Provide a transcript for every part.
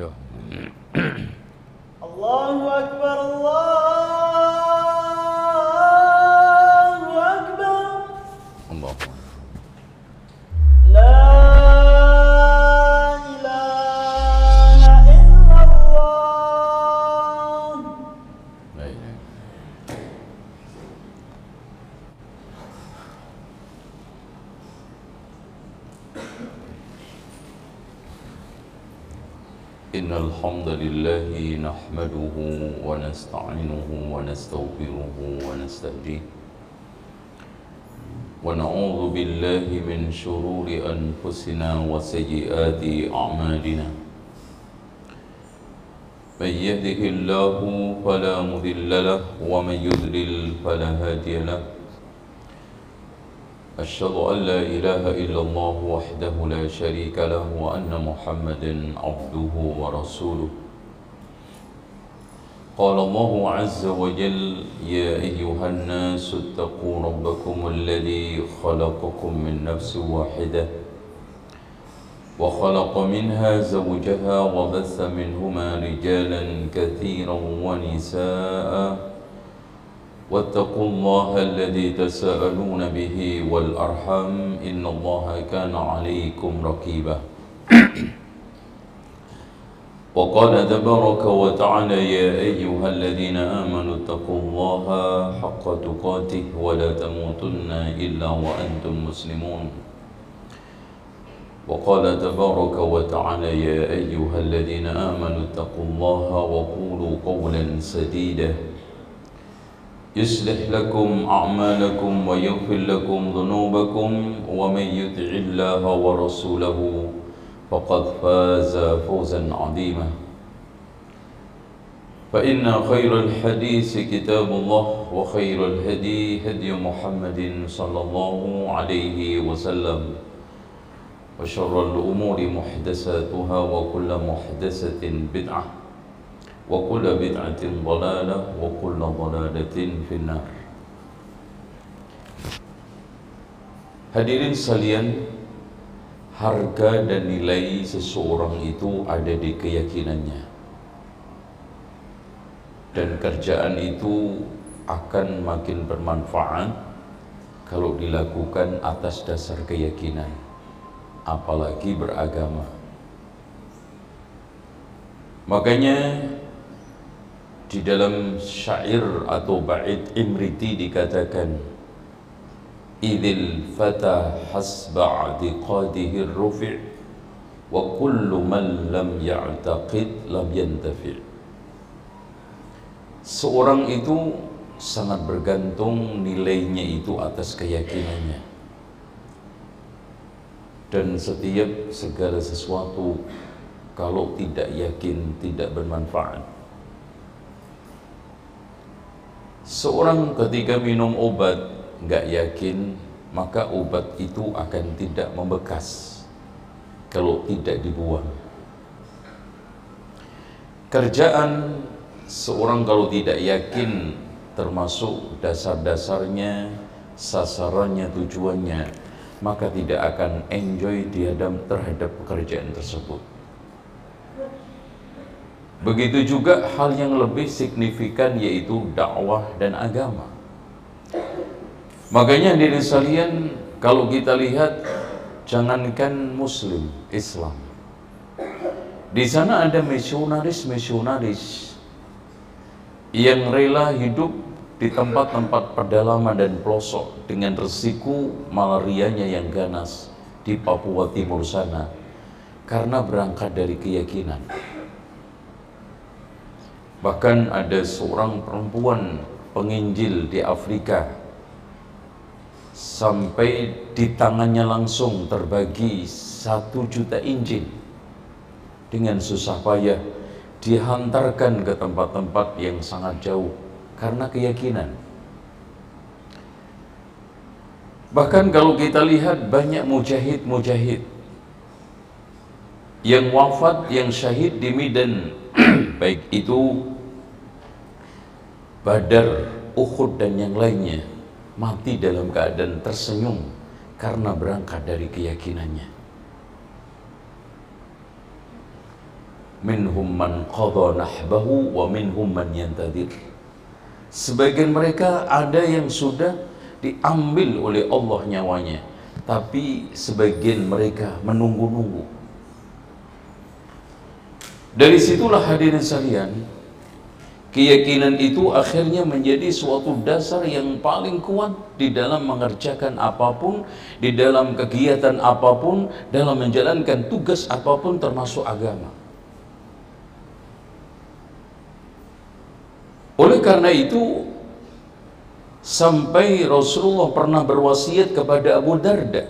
Loh. Allahu Akbar الحمد لله نحمده ونستعينه ونستغفره ونستهديه. ونعوذ بالله من شرور أنفسنا وسيئات أعمالنا. من يهده الله فلا مضل له ومن يضلل فلا هادي له. أشهد أن لا إله إلا الله وحده لا شريك له وأن محمدا عبده ورسوله. قال الله عز وجل يا أيها الناس اتقوا ربكم الذي خلقكم من نفس واحدة وخلق منها زوجها وبث منهما رجالا كثيرا ونساء واتقوا الله الذي تساءلون به والأرحام إن الله كان عليكم رقيبا. وقال تبارك وتعالى يا أيها الذين آمنوا اتقوا الله حق تقاته ولا تموتن إلا وأنتم مسلمون. وقال تبارك وتعالى يا أيها الذين آمنوا اتقوا الله وقولوا قولا سديدا. يصلح لكم أعمالكم ويغفر لكم ذنوبكم ومن يطع الله ورسوله فقد فاز فوزا عظيما. فإن خير الحديث كتاب الله وخير الهدي هدي محمد صلى الله عليه وسلم وشر الأمور محدثاتها وكل محدثة بدعة. وكل بدعة ضلالة وكل ضلالة في النار Hadirin sekalian, harga dan nilai seseorang itu ada di keyakinannya. Dan kerjaan itu akan makin bermanfaat kalau dilakukan atas dasar keyakinan, apalagi beragama. Makanya di dalam syair atau bait Imriti dikatakan Idil fata hasba i'tiqadihi rufi' wa kullu man lam ya'taqid lam yantafi' Seorang itu sangat bergantung nilainya itu atas keyakinannya. Dan setiap segala sesuatu kalau tidak yakin tidak bermanfaat Seorang ketika minum obat nggak yakin maka obat itu akan tidak membekas kalau tidak dibuang. Kerjaan seorang kalau tidak yakin termasuk dasar-dasarnya, sasarannya, tujuannya, maka tidak akan enjoy diadam terhadap pekerjaan tersebut. Begitu juga hal yang lebih signifikan yaitu dakwah dan agama. Makanya hadirin sekalian, kalau kita lihat jangankan muslim, Islam. Di sana ada misionaris-misionaris yang rela hidup di tempat-tempat pedalaman dan pelosok dengan resiko malarianya yang ganas di Papua Timur sana karena berangkat dari keyakinan. Bahkan ada seorang perempuan penginjil di Afrika sampai di tangannya langsung terbagi satu juta Injil dengan susah payah dihantarkan ke tempat-tempat yang sangat jauh karena keyakinan. Bahkan kalau kita lihat banyak mujahid-mujahid yang wafat, yang syahid di Medan, baik itu Badar, Uhud dan yang lainnya mati dalam keadaan tersenyum karena berangkat dari keyakinannya. minhum man qadha nahbahu wa minhum man yantadir sebagian mereka ada yang sudah diambil oleh Allah nyawanya tapi sebagian mereka menunggu-nunggu dari situlah hadirin sekalian keyakinan itu akhirnya menjadi suatu dasar yang paling kuat di dalam mengerjakan apa pun di dalam kegiatan apa pun dalam menjalankan tugas apa pun termasuk agama. Oleh karena itu sampai Rasulullah pernah berwasiat kepada Abu Darda,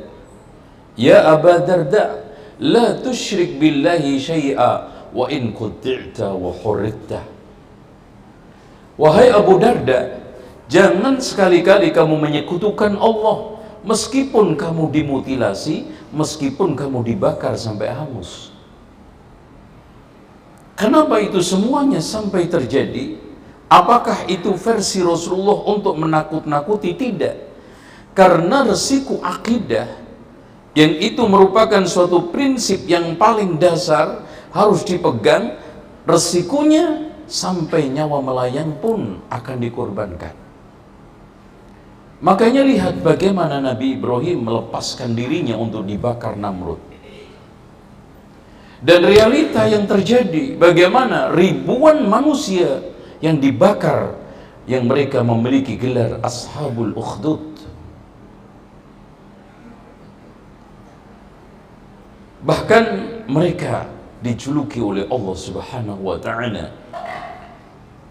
"Ya Abu Darda, la tusyrik billahi syai'a wa in qutti'ta wa hurritta." Wahai Abu Darda, jangan sekali-kali kamu menyekutukan Allah meskipun kamu dimutilasi, meskipun kamu dibakar sampai hangus. Kenapa itu semuanya sampai terjadi? Apakah itu versi Rasulullah untuk menakut-nakuti? Tidak. Karena resiko akidah yang itu merupakan suatu prinsip yang paling dasar harus dipegang, resikonya sampai nyawa melayang pun akan dikorbankan. Makanya lihat bagaimana Nabi Ibrahim melepaskan dirinya untuk dibakar Namrud. Dan realita yang terjadi bagaimana ribuan manusia yang dibakar yang mereka memiliki gelar Ashabul Ukhdud bahkan mereka dijuluki oleh Allah Subhanahu wa taala.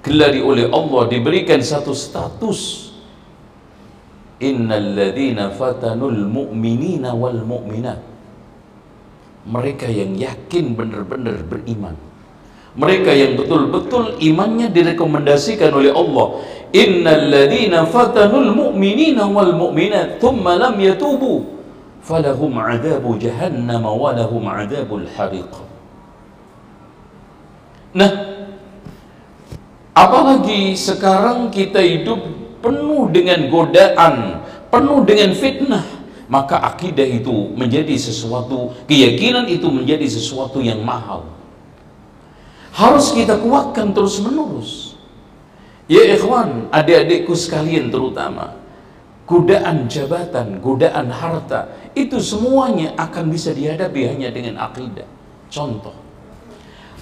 Gelari oleh Allah diberikan satu status. Innal ladzina fatanul mu'minina wal mu'minat. Mereka yang yakin benar-benar beriman. Mereka yang betul-betul imannya direkomendasikan oleh Allah. Innal ladina fatanul mu'minina wal mu'minat thumma lam yatubu falahum adabu jahannam wa lahum adabul hariq nah apalagi sekarang kita hidup penuh dengan godaan penuh dengan fitnah maka akidah itu menjadi sesuatu keyakinan itu menjadi sesuatu yang mahal. Harus kita kuatkan terus menerus ya ikhwan adik-adikku sekalian terutama godaan jabatan godaan harta itu semuanya akan bisa dihadapi hanya dengan akidah. Contoh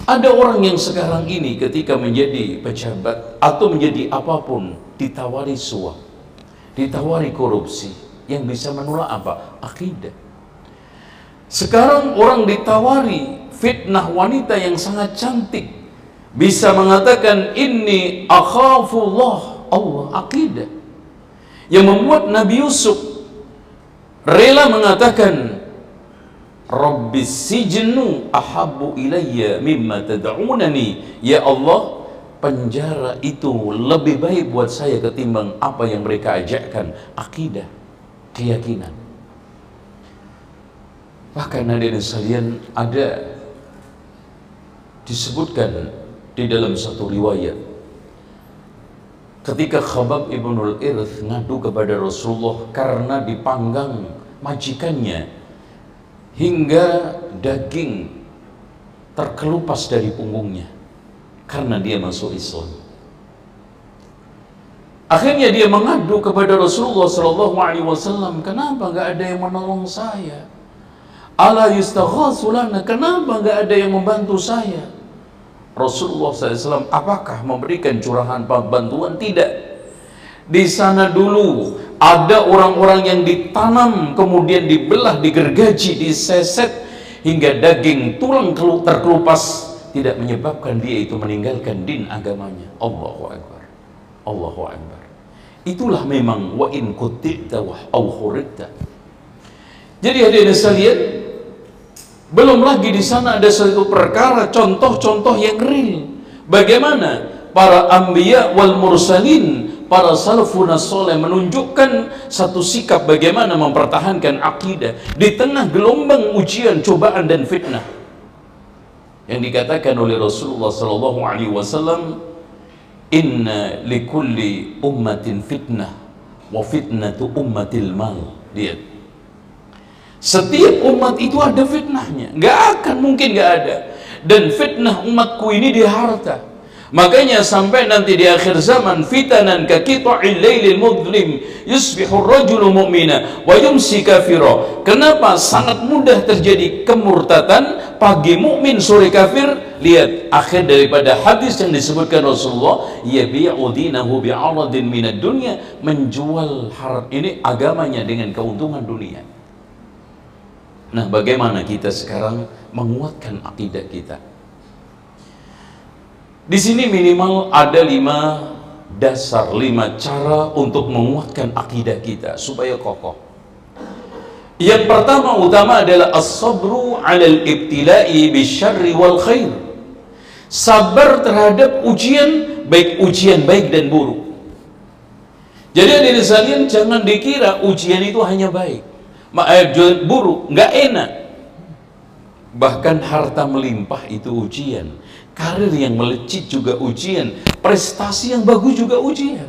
ada orang yang sekarang ini ketika menjadi pejabat atau menjadi apa pun ditawari suap ditawari korupsi yang bisa menolak apa? Akidah. Sekarang orang ditawari fitnah wanita yang sangat cantik bisa mengatakan ini akhafullah Allah akidah. Yang membuat Nabi Yusuf rela mengatakan Rabbis sijnu ahabbu ilayya mimma tad'unani. Ya Allah penjara itu lebih baik buat saya ketimbang apa yang mereka ajakkan. Akidah keyakinan. Bahkan hadirin sekalian ada disebutkan di dalam satu riwayat. Ketika Khabab ibnul Irth ngadu kepada Rasulullah karena dipanggang majikannya hingga daging terkelupas dari punggungnya karena dia masuk Islam. Akhirnya dia mengadu kepada Rasulullah Shallallahu Alaihi Wasallam, kenapa nggak ada yang menolong saya? Ala yustaghasulana, kenapa nggak ada yang membantu saya? Rasulullah SAW apakah memberikan curahan bantuan? Tidak. Di sana dulu ada orang-orang yang ditanam, kemudian dibelah, digergaji, diseset, hingga daging tulang terkelupas tidak menyebabkan dia itu meninggalkan din agamanya. Allahu Akbar. Allahu Akbar. Itulah memang wa in kuti'ta wa Jadi hadirin sekalian, belum lagi di sana ada satu perkara contoh-contoh yang real. Bagaimana para ambiya wal mursalin, para salafun soleh menunjukkan satu sikap bagaimana mempertahankan akidah di tengah gelombang ujian, cobaan dan fitnah. Yang dikatakan oleh Rasulullah sallallahu alaihi wasallam, "Inna likulli ummatin fitnah wa fitnatu ummatil mal." Lihat setiap umat itu ada fitnahnya. Gak akan mungkin gak ada. dan fitnah umatku ini di harta makanya sampai nanti di akhir zaman fitanan ka qita'il lailil mudlim yusbihu rajulu mu'mina wa yumsi kafira kenapa sangat mudah terjadi kemurtatan pagi mukmin sore kafir? Lihat akhir daripada hadis yang disebutkan Rasulullah yabi'u dinahu bi'aradin minad dunya. Menjual harap ini agamanya dengan keuntungan dunia. Nah bagaimana kita sekarang menguatkan akidah kita di sini minimal ada lima dasar, lima cara untuk menguatkan akidah kita supaya kokoh. Yang pertama utama adalah as-sabru 'alal ibtila'i bisyarri wal khair. Sabar terhadap ujian baik ujian baik dan buruk. Jadi hadirin sekalian jangan dikira ujian itu hanya baik. Eh, buruk, nggak enak. Bahkan harta melimpah itu ujian Karir yang melecit juga ujian, prestasi yang bagus juga ujian.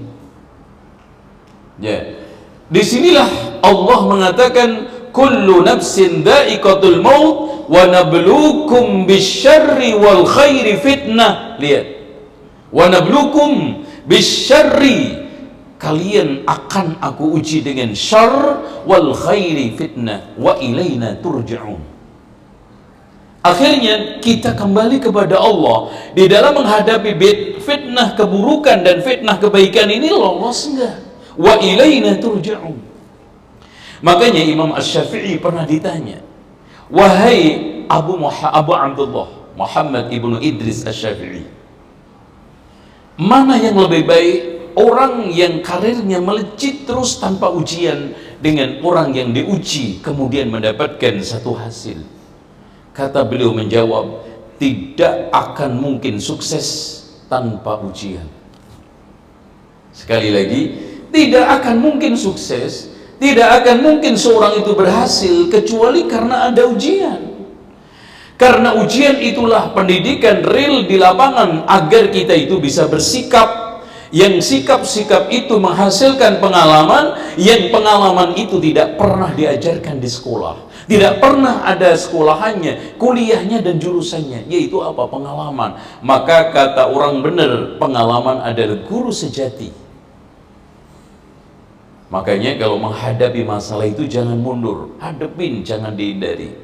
Ya. Di sinilah Allah mengatakan kullu nafsin da'iqatul maut wa nabluukum bisyarri wal khairi fitnah. Lihat. Wa nabluukum bisyarri kalian akan aku uji dengan syar wal khairi fitnah wa ilaina turja'un. Akhirnya kita kembali kepada Allah di dalam menghadapi fitnah keburukan dan fitnah kebaikan ini lolos enggak? Wa ilaina turja'un. Makanya Imam Asy-Syafi'i pernah ditanya, "Wahai Abu Abdullah Muhammad ibnu Idris Asy-Syafi'i, mana yang lebih baik orang yang karirnya melejit terus tanpa ujian dengan orang yang diuji kemudian mendapatkan satu hasil?" Kata beliau menjawab, tidak akan mungkin sukses tanpa ujian. Sekali lagi, tidak akan mungkin sukses, tidak akan mungkin seorang itu berhasil kecuali karena ada ujian. Karena ujian itulah pendidikan real di lapangan agar kita itu bisa bersikap yang sikap-sikap itu menghasilkan pengalaman yang pengalaman itu tidak pernah diajarkan di sekolah tidak pernah ada sekolahannya, kuliahnya dan jurusannya, yaitu apa? Pengalaman. Maka kata orang benar, pengalaman adalah guru sejati. Makanya kalau menghadapi masalah itu jangan mundur, hadepin, jangan dihindari.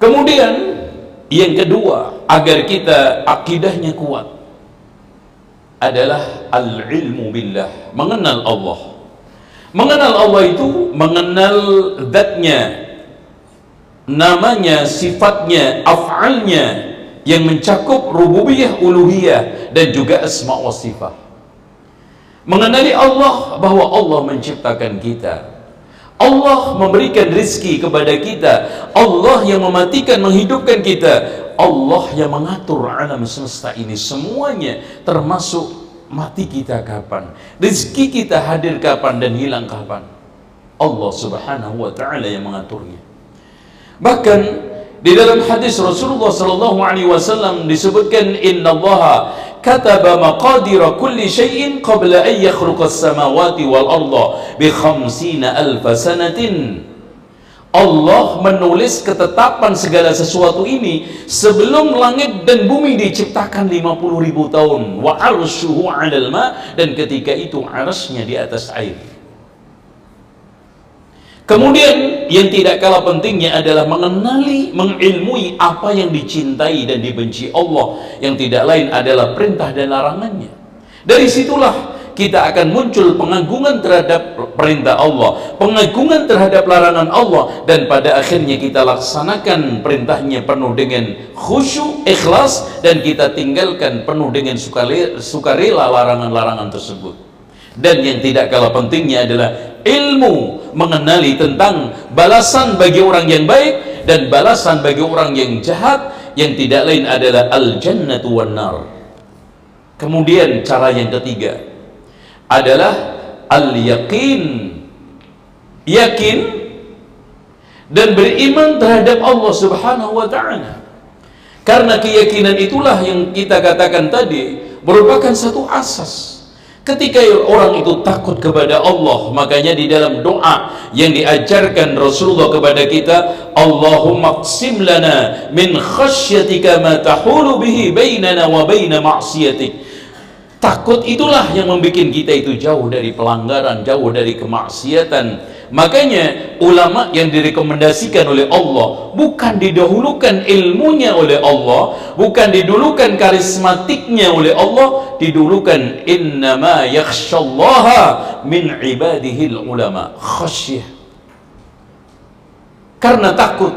Kemudian yang kedua, agar kita akidahnya kuat adalah al-ilmu billah, mengenal Allah. Mengenal Allah itu mengenal zatnya, namanya, sifatnya, af'alnya yang mencakup rububiyah, uluhiyah dan juga asma wa sifat. Mengenali Allah bahwa Allah menciptakan kita. Allah memberikan rizki kepada kita. Allah yang mematikan, menghidupkan kita. Allah yang mengatur alam semesta ini. Semuanya termasuk mati kita kapan rezeki kita hadir kapan dan hilang kapan. Allah subhanahu wa ta'ala yang mengaturnya. Bahkan di dalam hadis Rasulullah sallallahu alaihi wasallam disebutkan inna Allah kataba maqadir kulli syai'in qabla an as-samawati wal arda bi 50 alf sanatin Allah menulis ketetapan segala sesuatu ini sebelum langit dan bumi diciptakan 50 ribu tahun. Wa arsyuhu 'alal ma dan ketika itu arasnya di atas air. Kemudian yang tidak kalah pentingnya adalah mengenali, mengilmui apa yang dicintai dan dibenci Allah. Yang tidak lain adalah perintah dan larangannya. Dari situlah kita akan muncul pengagungan terhadap perintah Allah, pengagungan terhadap larangan Allah dan pada akhirnya kita laksanakan perintahnya penuh dengan khusyuk, ikhlas dan kita tinggalkan penuh dengan sukarela larangan-larangan tersebut. Dan yang tidak kalah pentingnya adalah ilmu mengenali tentang balasan bagi orang yang baik dan balasan bagi orang yang jahat yang tidak lain adalah al-jannatu wan nar. Kemudian cara yang ketiga, adalah al-yaqin yakin dan beriman terhadap Allah Subhanahu wa taala. Karena keyakinan itulah yang kita katakan tadi merupakan satu asas. Ketika orang itu takut kepada Allah, makanya di dalam doa yang diajarkan Rasulullah kepada kita, Allahumma qsim lana min khasyatika ma tahulu bihi bainana wa baina ma'siyatik. Takut itulah yang membuat kita itu jauh dari pelanggaran, jauh dari kemaksiatan. Makanya ulama yang direkomendasikan oleh Allah bukan didahulukan ilmunya oleh Allah, bukan didulukan karismatiknya oleh Allah, didulukan innama yakhsyallaha min ibadihi ulama. Khasyah. Karena takut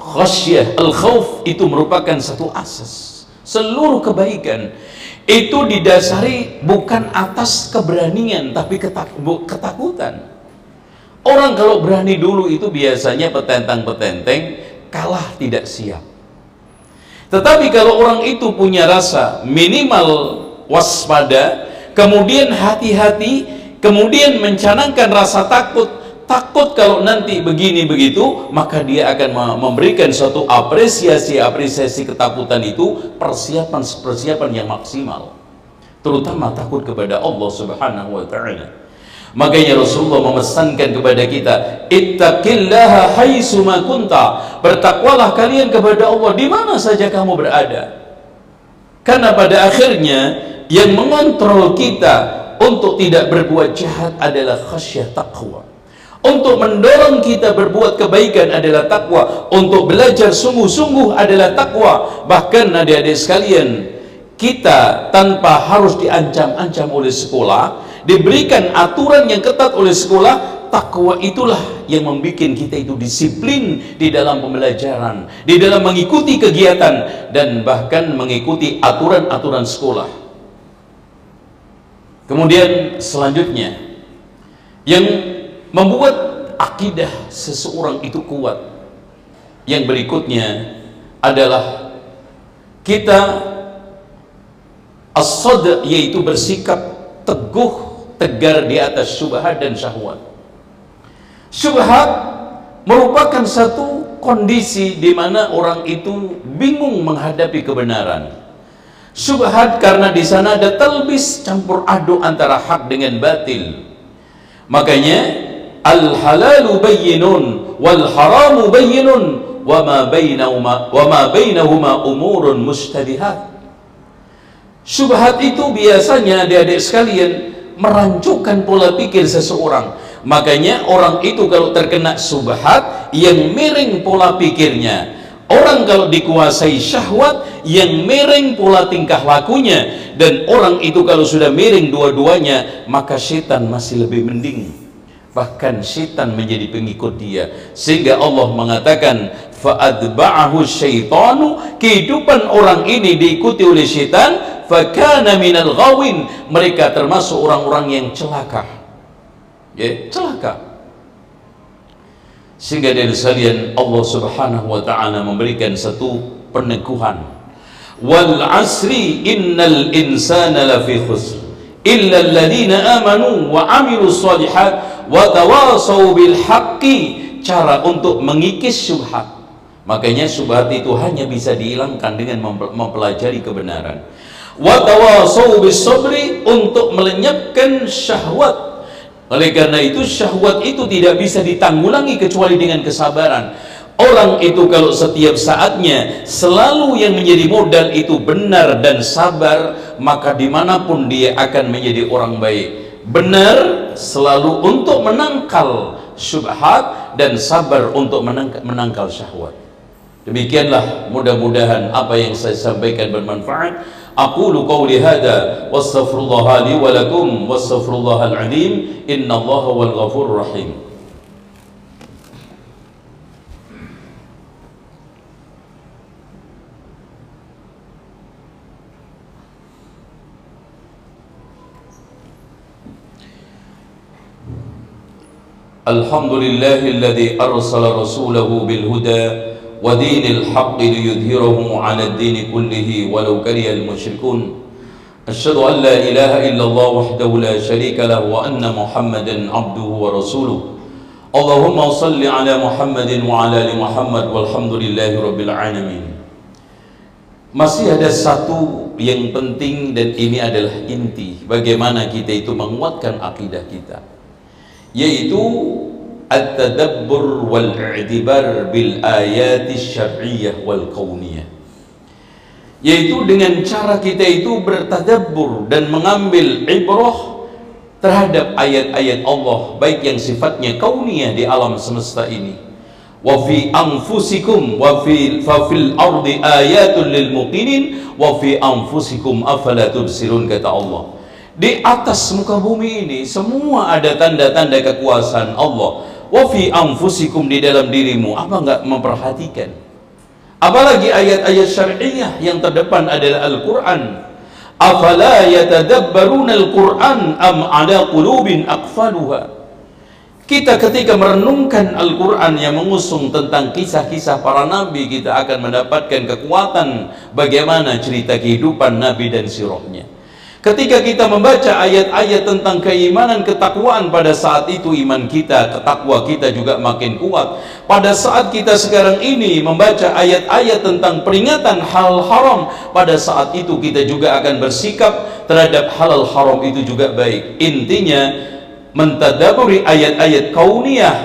khasyah al-khauf itu merupakan satu asas seluruh kebaikan itu didasari bukan atas keberanian tapi ketak ketakutan Orang kalau berani dulu itu biasanya petentang-petenteng kalah tidak siap. Tetapi kalau orang itu punya rasa minimal waspada, kemudian hati-hati, kemudian mencanangkan rasa takut, takut kalau nanti begini begitu, maka dia akan memberikan suatu apresiasi-apresiasi ketakutan itu persiapan-persiapan yang maksimal. Terutama takut kepada Allah Subhanahu wa taala. Makanya Rasulullah memesankan kepada kita, "Ittaqillaha haitsu ma kunta." Bertakwalah kalian kepada Allah di mana saja kamu berada. Karena pada akhirnya yang mengontrol kita untuk tidak berbuat jahat adalah khasyah taqwa. Untuk mendorong kita berbuat kebaikan adalah takwa. Untuk belajar sungguh-sungguh adalah takwa. Bahkan adik-adik sekalian, kita tanpa harus diancam-ancam oleh sekolah, diberikan aturan yang ketat oleh sekolah takwa itulah yang membuat kita itu disiplin di dalam pembelajaran di dalam mengikuti kegiatan dan bahkan mengikuti aturan-aturan sekolah kemudian selanjutnya yang membuat akidah seseorang itu kuat yang berikutnya adalah kita as yaitu bersikap teguh tegar di atas syubhat dan syahwat. Syubhat merupakan satu kondisi di mana orang itu bingung menghadapi kebenaran. Syubhat karena di sana ada telbis campur aduk antara hak dengan batil. Makanya al halalu bayyinun wal haramu bayyinun wa ma bainahuma. Syubhat itu biasanya adik-adik sekalian merancukan pola pikir seseorang. Makanya orang itu kalau terkena subhat yang miring pola pikirnya. Orang kalau dikuasai syahwat yang miring pola tingkah lakunya. Dan orang itu kalau sudah miring dua-duanya maka setan masih lebih mending bahkan setan menjadi pengikut dia. Sehingga Allah mengatakan fa'adba'ahu syaitanu kehidupan orang ini diikuti oleh setan fakana minal ghawin mereka termasuk orang-orang yang celaka. Ya celaka. Sehingga dari sekalian Allah Subhanahu wa taala memberikan satu peneguhan. Wal asri innal insana lafi khusr illa alladhina amanu wa amilu salihat wa tawasau bil haqqi. Cara untuk mengikis syubhat makanya syubhat itu hanya bisa dihilangkan dengan mempelajari kebenaran. Watawasau bisabri untuk melenyapkan syahwat. Oleh karena itu syahwat itu tidak bisa ditanggulangi kecuali dengan kesabaran. Orang itu kalau setiap saatnya selalu yang menjadi modal itu benar dan sabar maka di mana pun dia akan menjadi orang baik benar selalu untuk menangkal syubhat dan sabar untuk menangkal syahwat demikianlah mudah-mudahan apa yang saya sampaikan bermanfaat أقول قولي هذا واستغفر الله لي ولكم واستغفر الله العظيم إن الله هو الغفور الرحيم الحمد لله الذي أرسل رسوله بالهدى ودين الحق ليظهره على الدين كله ولو كره المشركون. أشهد أن لا إله إلا الله وحده لا شريك له وأن محمدا عبده ورسوله. اللهم صل على محمد وعلى آل محمد والحمد لله رب العالمين. Masih ada satu yang penting dan ini adalah inti bagaimana kita itu menguatkan akidah kita. Yaitu at-tadabbur wal i'tibar bil ayati syar'iyyah wal kauniyah yaitu dengan cara kita itu bertadabbur dan mengambil ibrah terhadap ayat-ayat Allah baik yang sifatnya kauniyah di alam semesta ini. Wa fi anfusikum wa fi fa fil ardi ayatun lil muqinin wa fi anfusikum afala tubsirun kata Allah di atas muka bumi ini semua ada tanda-tanda kekuasaan Allah. Wa fi anfusikum di dalam dirimu. Apa enggak memperhatikan? Apalagi ayat-ayat syariah yang terdepan adalah Al-Qur'an. Afala yatadabbaruna al-Qur'an am ala qulubin aqfaluha? Kita ketika merenungkan Al-Quran yang mengusung tentang kisah-kisah para nabi kita akan mendapatkan kekuatan bagaimana cerita kehidupan nabi dan sirahnya ketika kita membaca ayat-ayat tentang keimanan ketakwaan pada saat itu iman kita ketakwa kita juga makin kuat. Pada saat kita sekarang ini membaca ayat-ayat tentang peringatan hal haram pada saat itu kita juga akan bersikap terhadap halal haram itu juga baik. Intinya mentadaburi ayat-ayat kauniyah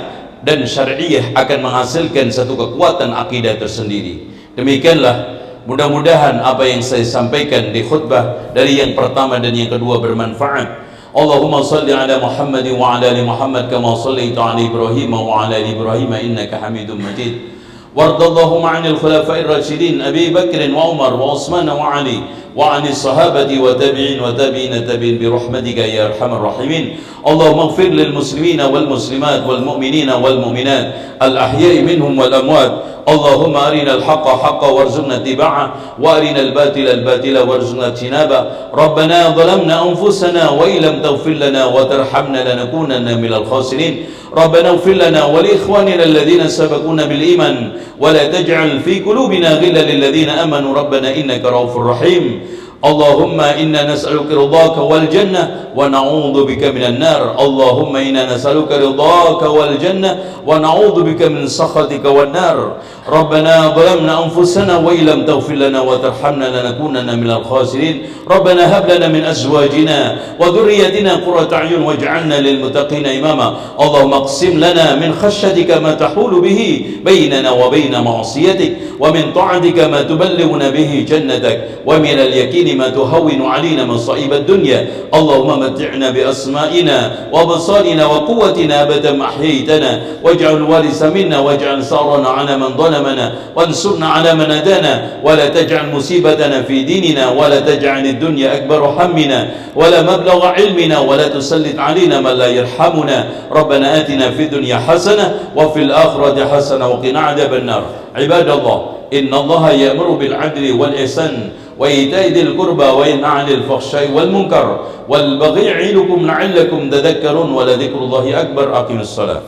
dan syariah akan menghasilkan satu kekuatan akidah tersendiri. Demikianlah mudah-mudahan apa yang saya sampaikan di khutbah dari yang pertama dan yang kedua bermanfaat Allahumma salli ala Muhammad wa ala ali Muhammad kama sallaita ala Ibrahim wa ala ali Ibrahim innaka Hamidum Majid وارض اللهم عن الخلفاء الراشدين أبي بكر وعمر وعثمان وعلي وعن الصحابة وتابعين وتابعين التابعين برحمتك يا أرحم الراحمين. اللهم اغفر للمسلمين والمسلمات والمؤمنين والمؤمنات الأحياء منهم والأموات. اللهم أرنا الحق حقا وارزقنا اتباعه وأرنا الباطل الباطل وارزقنا اجتنابه. ربنا ظلمنا أنفسنا وإن لم تغفر لنا وترحمنا لنكونن من الخاسرين. ربنا اغفر لنا ولإخواننا الذين سبقونا بالإيمان ولا تجعل في قلوبنا غلا للذين آمنوا. ربنا إنك رؤوف رحيم. اللهم إنا نسألك رضاك والجنة ونعوذ بك من النار. اللهم إنا نسألك رضاك والجنة ونعوذ بك من سخطك والنار. ربنا ظلمنا أنفسنا وإن لم تغفر لنا وترحمنا لنكونن من الخاسرين. ربنا هب لنا من أزواجنا وذريتنا قرة أعين واجعلنا للمتقين إماما. اللهم اقسم لنا من خشيتك ما تحول به بيننا وبين معصيتك ومن طاعتك ما تبلغنا به جنتك. ومن اليقين ما تهون علينا مصائب الدنيا. اللهم متعنا بأسمائنا وبصارنا وقوتنا أبدا ما أحييتنا. واجعل الوارث منا واجعل ثارنا على من ظلمنا. وانصرنا على من أدانا ولا تجعل مصيبتنا في ديننا ولا تجعل الدنيا أكبر همنا. ولا مبلغ علمنا ولا تسلط علينا من لا يرحمنا. ربنا آتنا في الدنيا حسنة وفي الآخرة حسنة وقنا عذاب النار. عباد الله إن الله يأمر بالعدل والإحسان. وإيتاء ذي القربى وينهى عن الفحشاء والمنكر والبغي يعظكم لعلكم تذكرون ولذكر الله أكبر أقم الصلاة.